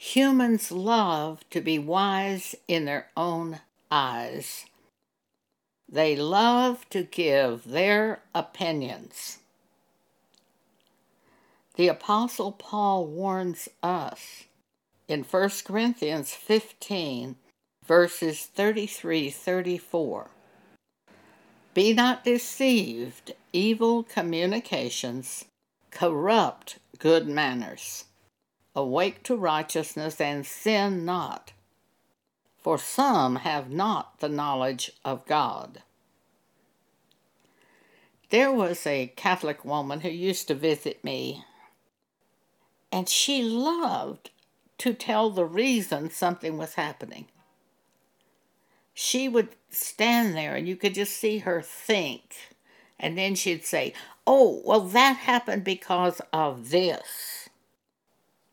Humans love to be wise in their own eyes. They love to give their opinions. The Apostle Paul warns us in 1 Corinthians 15, verses 33 34. Be not deceived, evil communications corrupt good manners. Awake to righteousness and sin not, for some have not the knowledge of God. There was a Catholic woman who used to visit me, and she loved to tell the reason something was happening. She would stand there and you could just see her think. And then she'd say, Oh, well, that happened because of this.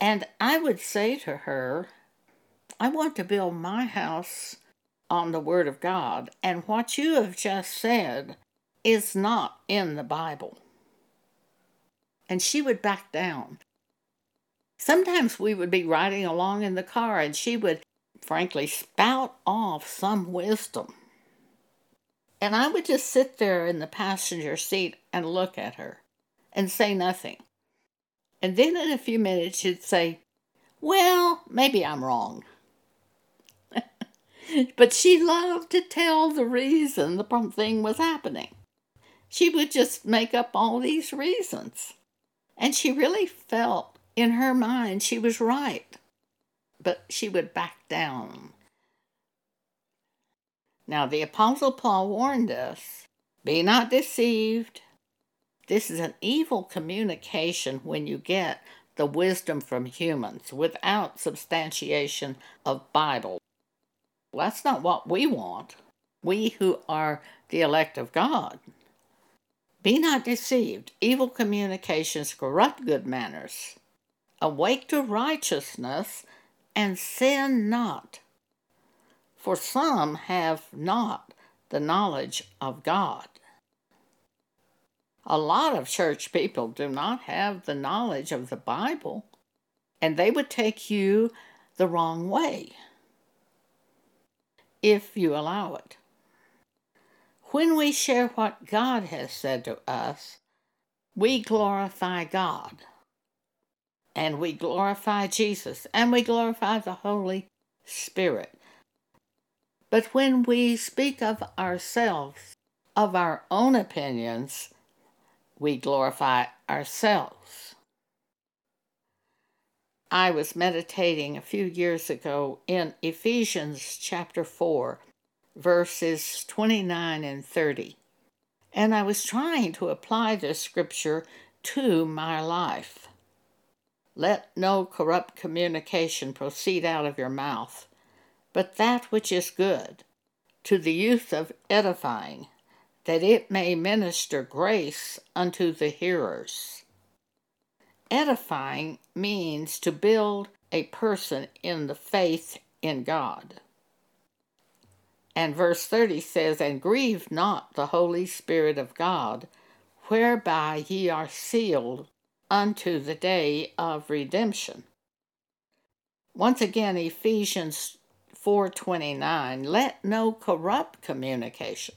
And I would say to her, I want to build my house on the Word of God, and what you have just said is not in the Bible. And she would back down. Sometimes we would be riding along in the car and she would, frankly, spout off some wisdom. And I would just sit there in the passenger seat and look at her and say nothing. And then in a few minutes, she'd say, Well, maybe I'm wrong. but she loved to tell the reason the thing was happening. She would just make up all these reasons. And she really felt in her mind, she was right, but she would back down. Now, the Apostle Paul warned us be not deceived. This is an evil communication when you get the wisdom from humans without substantiation of Bible. Well, that's not what we want. We who are the elect of God. Be not deceived. Evil communications corrupt good manners. Awake to righteousness and sin not. For some have not the knowledge of God. A lot of church people do not have the knowledge of the Bible, and they would take you the wrong way if you allow it. When we share what God has said to us, we glorify God and we glorify Jesus and we glorify the Holy Spirit. But when we speak of ourselves, of our own opinions, we glorify ourselves. I was meditating a few years ago in Ephesians chapter 4, verses 29 and 30, and I was trying to apply this scripture to my life. Let no corrupt communication proceed out of your mouth, but that which is good, to the use of edifying, that it may minister grace unto the hearers. Edifying means to build a person in the faith in God. And verse 30 says, And grieve not the Holy Spirit of God, whereby ye are sealed unto the day of redemption. Once again Ephesians 4:29 let no corrupt communication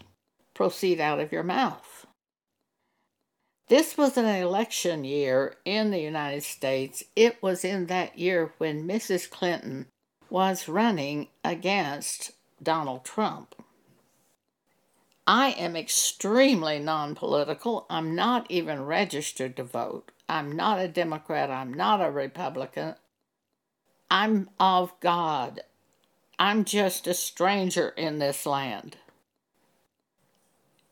proceed out of your mouth. This was an election year in the United States. It was in that year when Mrs. Clinton was running against Donald Trump. I am extremely non political. I'm not even registered to vote. I'm not a Democrat. I'm not a Republican. I'm of God. I'm just a stranger in this land.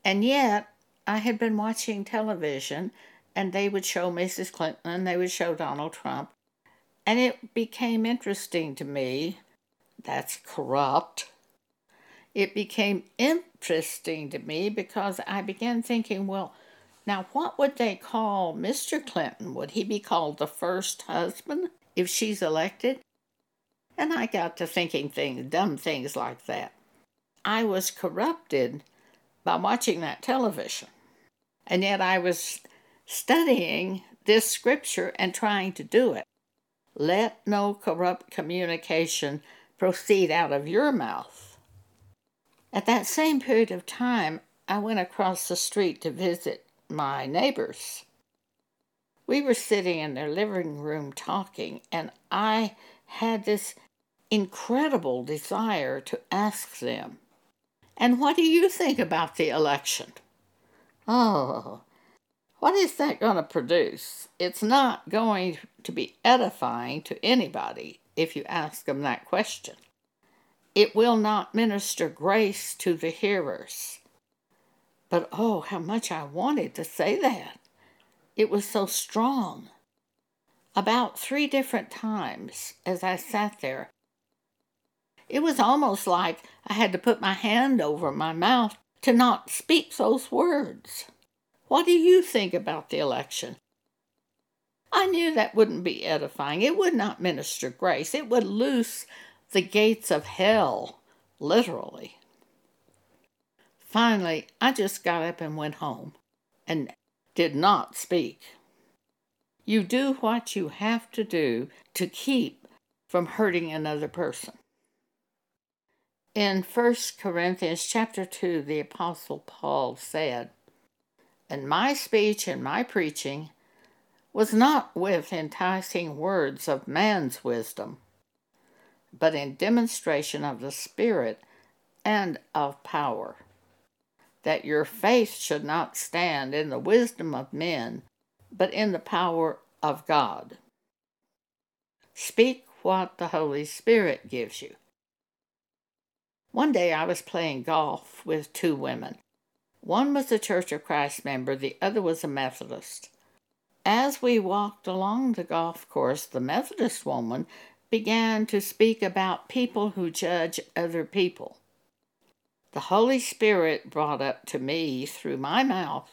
And yet, I had been watching television and they would show Mrs. Clinton and they would show Donald Trump. And it became interesting to me. That's corrupt. It became interesting to me because I began thinking, well, now, what would they call Mr. Clinton? Would he be called the first husband if she's elected? And I got to thinking things, dumb things like that. I was corrupted by watching that television. And yet I was studying this scripture and trying to do it. let no corrupt communication proceed out of your mouth. At that same period of time, I went across the street to visit my neighbors. We were sitting in their living room talking, and I had this incredible desire to ask them, And what do you think about the election? Oh, what is that going to produce? It's not going to be edifying to anybody if you ask them that question. It will not minister grace to the hearers. But oh, how much I wanted to say that. It was so strong. About three different times as I sat there, it was almost like I had to put my hand over my mouth to not speak those words. What do you think about the election? I knew that wouldn't be edifying. It would not minister grace. It would loose the gates of hell, literally. Finally, I just got up and went home and did not speak. You do what you have to do to keep from hurting another person. In 1 Corinthians chapter 2, the apostle Paul said, "And my speech and my preaching was not with enticing words of man's wisdom, but in demonstration of the Spirit and of power, that your faith should not stand in the wisdom of men, but in the power of God. Speak what the Holy Spirit gives you. One day I was playing golf with two women. One was a Church of Christ member, the other was a Methodist. As we walked along the golf course, the Methodist woman began to speak about people who judge other people. The Holy Spirit brought up to me through my mouth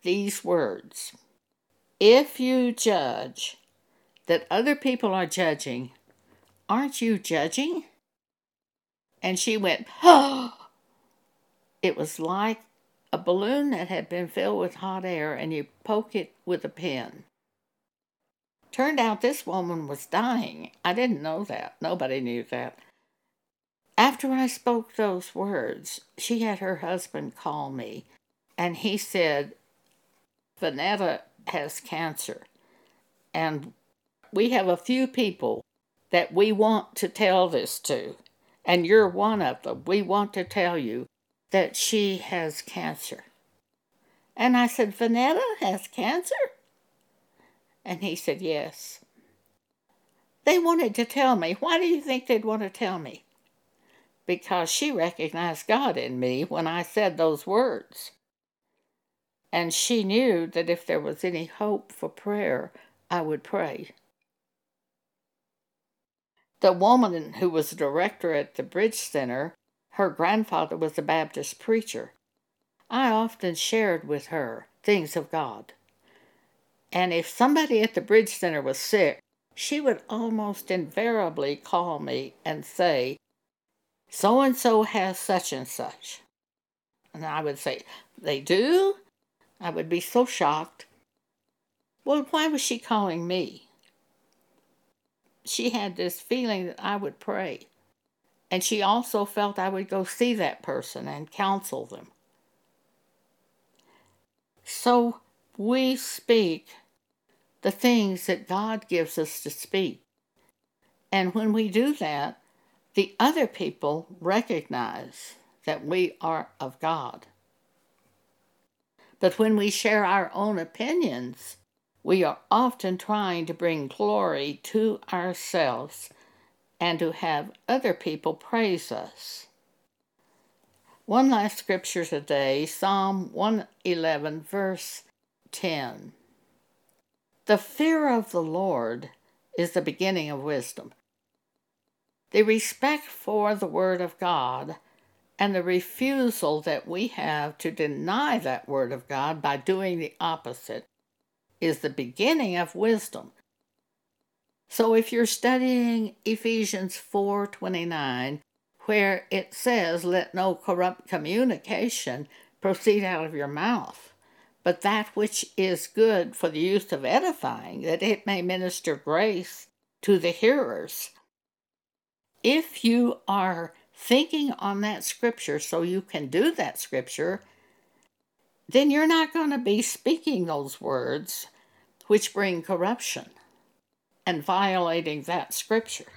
these words If you judge that other people are judging, aren't you judging? And she went, oh! It was like a balloon that had been filled with hot air and you poke it with a pin. Turned out this woman was dying. I didn't know that. Nobody knew that. After I spoke those words, she had her husband call me, and he said, Vanetta has cancer, and we have a few people that we want to tell this to, and you're one of them. We want to tell you that she has cancer. And I said, Vanetta has cancer? And he said, Yes. They wanted to tell me. Why do you think they'd want to tell me? Because she recognized God in me when I said those words. And she knew that if there was any hope for prayer, I would pray. The woman who was director at the Bridge Center her grandfather was a Baptist preacher. I often shared with her things of God. And if somebody at the Bridge Center was sick, she would almost invariably call me and say, So and so has such and such. And I would say, They do? I would be so shocked. Well, why was she calling me? She had this feeling that I would pray. And she also felt I would go see that person and counsel them. So we speak the things that God gives us to speak. And when we do that, the other people recognize that we are of God. But when we share our own opinions, we are often trying to bring glory to ourselves and to have other people praise us. One last scripture today Psalm 111, verse 10. The fear of the Lord is the beginning of wisdom. The respect for the Word of God and the refusal that we have to deny that Word of God by doing the opposite is the beginning of wisdom. So if you're studying Ephesians 4:29 where it says let no corrupt communication proceed out of your mouth but that which is good for the use of edifying that it may minister grace to the hearers. If you are thinking on that scripture so you can do that scripture, then you're not going to be speaking those words which bring corruption and violating that scripture.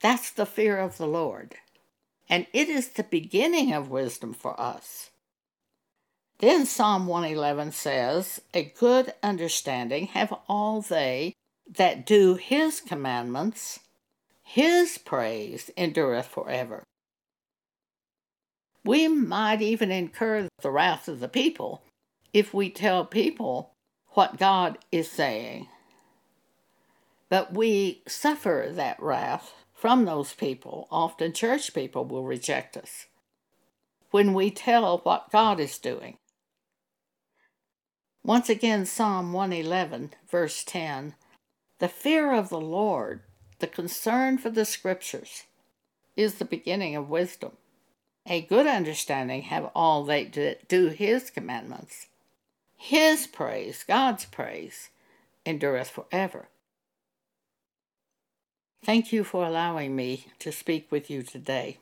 That's the fear of the Lord. And it is the beginning of wisdom for us. Then Psalm 111 says, A good understanding have all they that do his commandments, his praise endureth forever. We might even incur the wrath of the people if we tell people what God is saying. But we suffer that wrath from those people. Often church people will reject us when we tell what God is doing. Once again, Psalm 111, verse 10 The fear of the Lord, the concern for the scriptures, is the beginning of wisdom. A good understanding have all that do his commandments. His praise, God's praise, endureth forever. Thank you for allowing me to speak with you today.